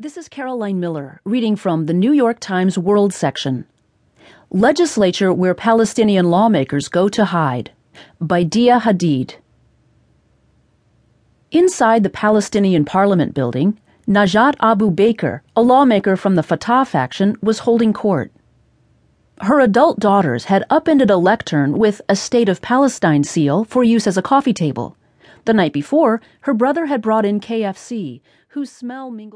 This is Caroline Miller reading from the New York Times World section. Legislature Where Palestinian Lawmakers Go to Hide by Diaa Hadid. Inside the Palestinian Parliament building, Najat Abu Bakr, a lawmaker from the Fatah faction, was holding court. Her adult daughters had upended a lectern with a State of Palestine seal for use as a coffee table. The night before, her brother had brought in KFC, whose smell mingled